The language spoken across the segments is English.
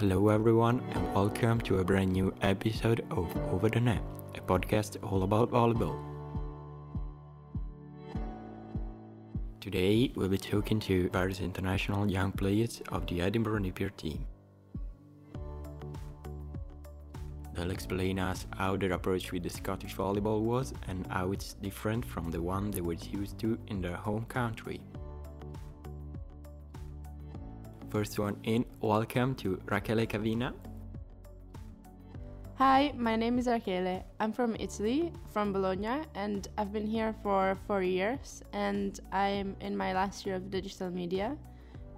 Hello, everyone, and welcome to a brand new episode of Over the Net, a podcast all about volleyball. Today, we'll be talking to various international young players of the Edinburgh Napier team. They'll explain us how their approach with the Scottish volleyball was and how it's different from the one they were used to in their home country. First one in, welcome to Rachele Cavina. Hi, my name is Rachele. I'm from Italy, from Bologna, and I've been here for four years, and I'm in my last year of digital media.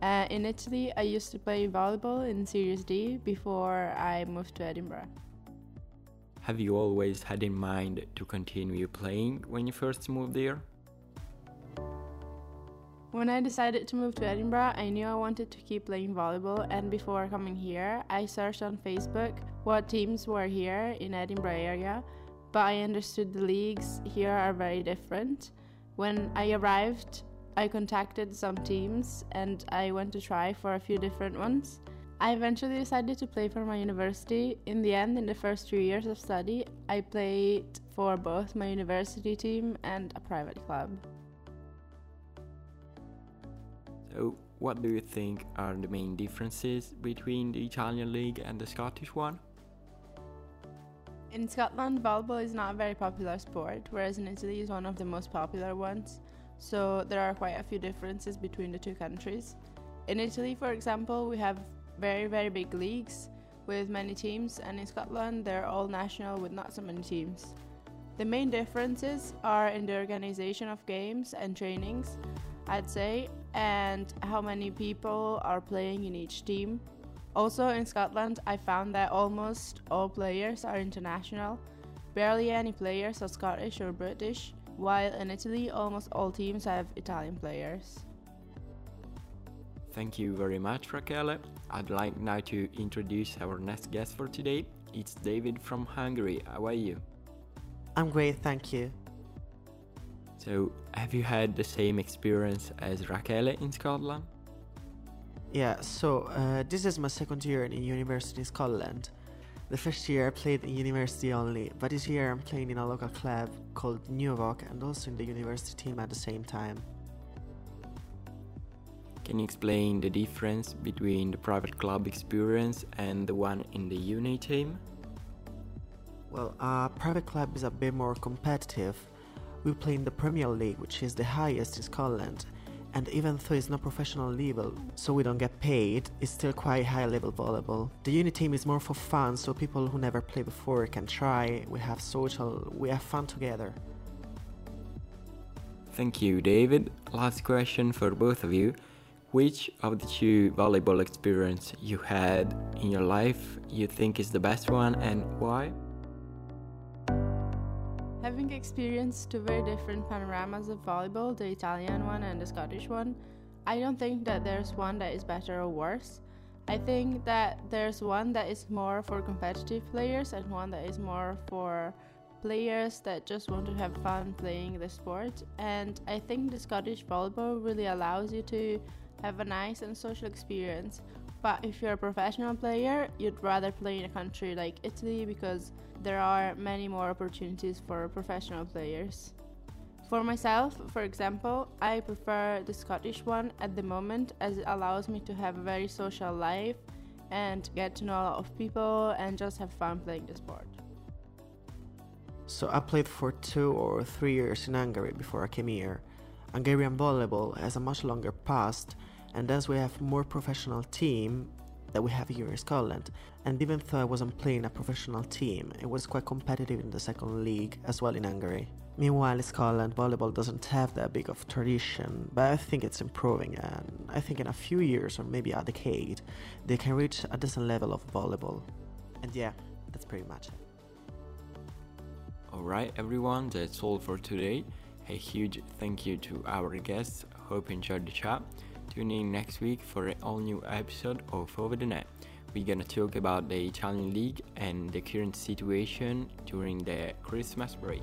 Uh, in Italy, I used to play volleyball in Serie D before I moved to Edinburgh. Have you always had in mind to continue playing when you first moved there? When I decided to move to Edinburgh, I knew I wanted to keep playing volleyball, and before coming here, I searched on Facebook what teams were here in Edinburgh area, but I understood the leagues here are very different. When I arrived, I contacted some teams and I went to try for a few different ones. I eventually decided to play for my university. In the end, in the first two years of study, I played for both my university team and a private club. So, what do you think are the main differences between the Italian league and the Scottish one? In Scotland, volleyball is not a very popular sport, whereas in Italy is one of the most popular ones. So there are quite a few differences between the two countries. In Italy, for example, we have very, very big leagues with many teams, and in Scotland, they're all national with not so many teams. The main differences are in the organization of games and trainings, I'd say, and how many people are playing in each team. Also, in Scotland, I found that almost all players are international. Barely any players are Scottish or British, while in Italy, almost all teams have Italian players. Thank you very much, Rachele. I'd like now to introduce our next guest for today. It's David from Hungary. How are you? I'm great, thank you. So, have you had the same experience as Rachele in Scotland? Yeah, so uh, this is my second year in university in Scotland. The first year I played in university only, but this year I'm playing in a local club called Newvok and also in the university team at the same time. Can you explain the difference between the private club experience and the one in the uni team? Well, a private club is a bit more competitive we play in the Premier League, which is the highest in Scotland, and even though it's not professional level, so we don't get paid, it's still quite high level volleyball. The uni team is more for fun, so people who never played before can try, we have social, we have fun together. Thank you, David. Last question for both of you. Which of the two volleyball experience you had in your life you think is the best one and why? Having experienced two very different panoramas of volleyball, the Italian one and the Scottish one, I don't think that there's one that is better or worse. I think that there's one that is more for competitive players and one that is more for players that just want to have fun playing the sport. And I think the Scottish volleyball really allows you to have a nice and social experience but if you're a professional player, you'd rather play in a country like Italy because there are many more opportunities for professional players. For myself, for example, I prefer the Scottish one at the moment as it allows me to have a very social life and get to know a lot of people and just have fun playing the sport. So I played for two or three years in Hungary before I came here. Hungarian volleyball has a much longer past and as we have more professional team that we have here in Scotland. And even though I wasn't playing a professional team, it was quite competitive in the second league as well in Hungary. Meanwhile, Scotland, volleyball doesn't have that big of tradition, but I think it's improving, and I think in a few years or maybe a decade, they can reach a decent level of volleyball. And yeah, that's pretty much it. Alright, everyone, that's all for today. A huge thank you to our guests. Hope you enjoyed the chat. Tune in next week for an all new episode of Over the Net. We're gonna talk about the Italian League and the current situation during the Christmas break.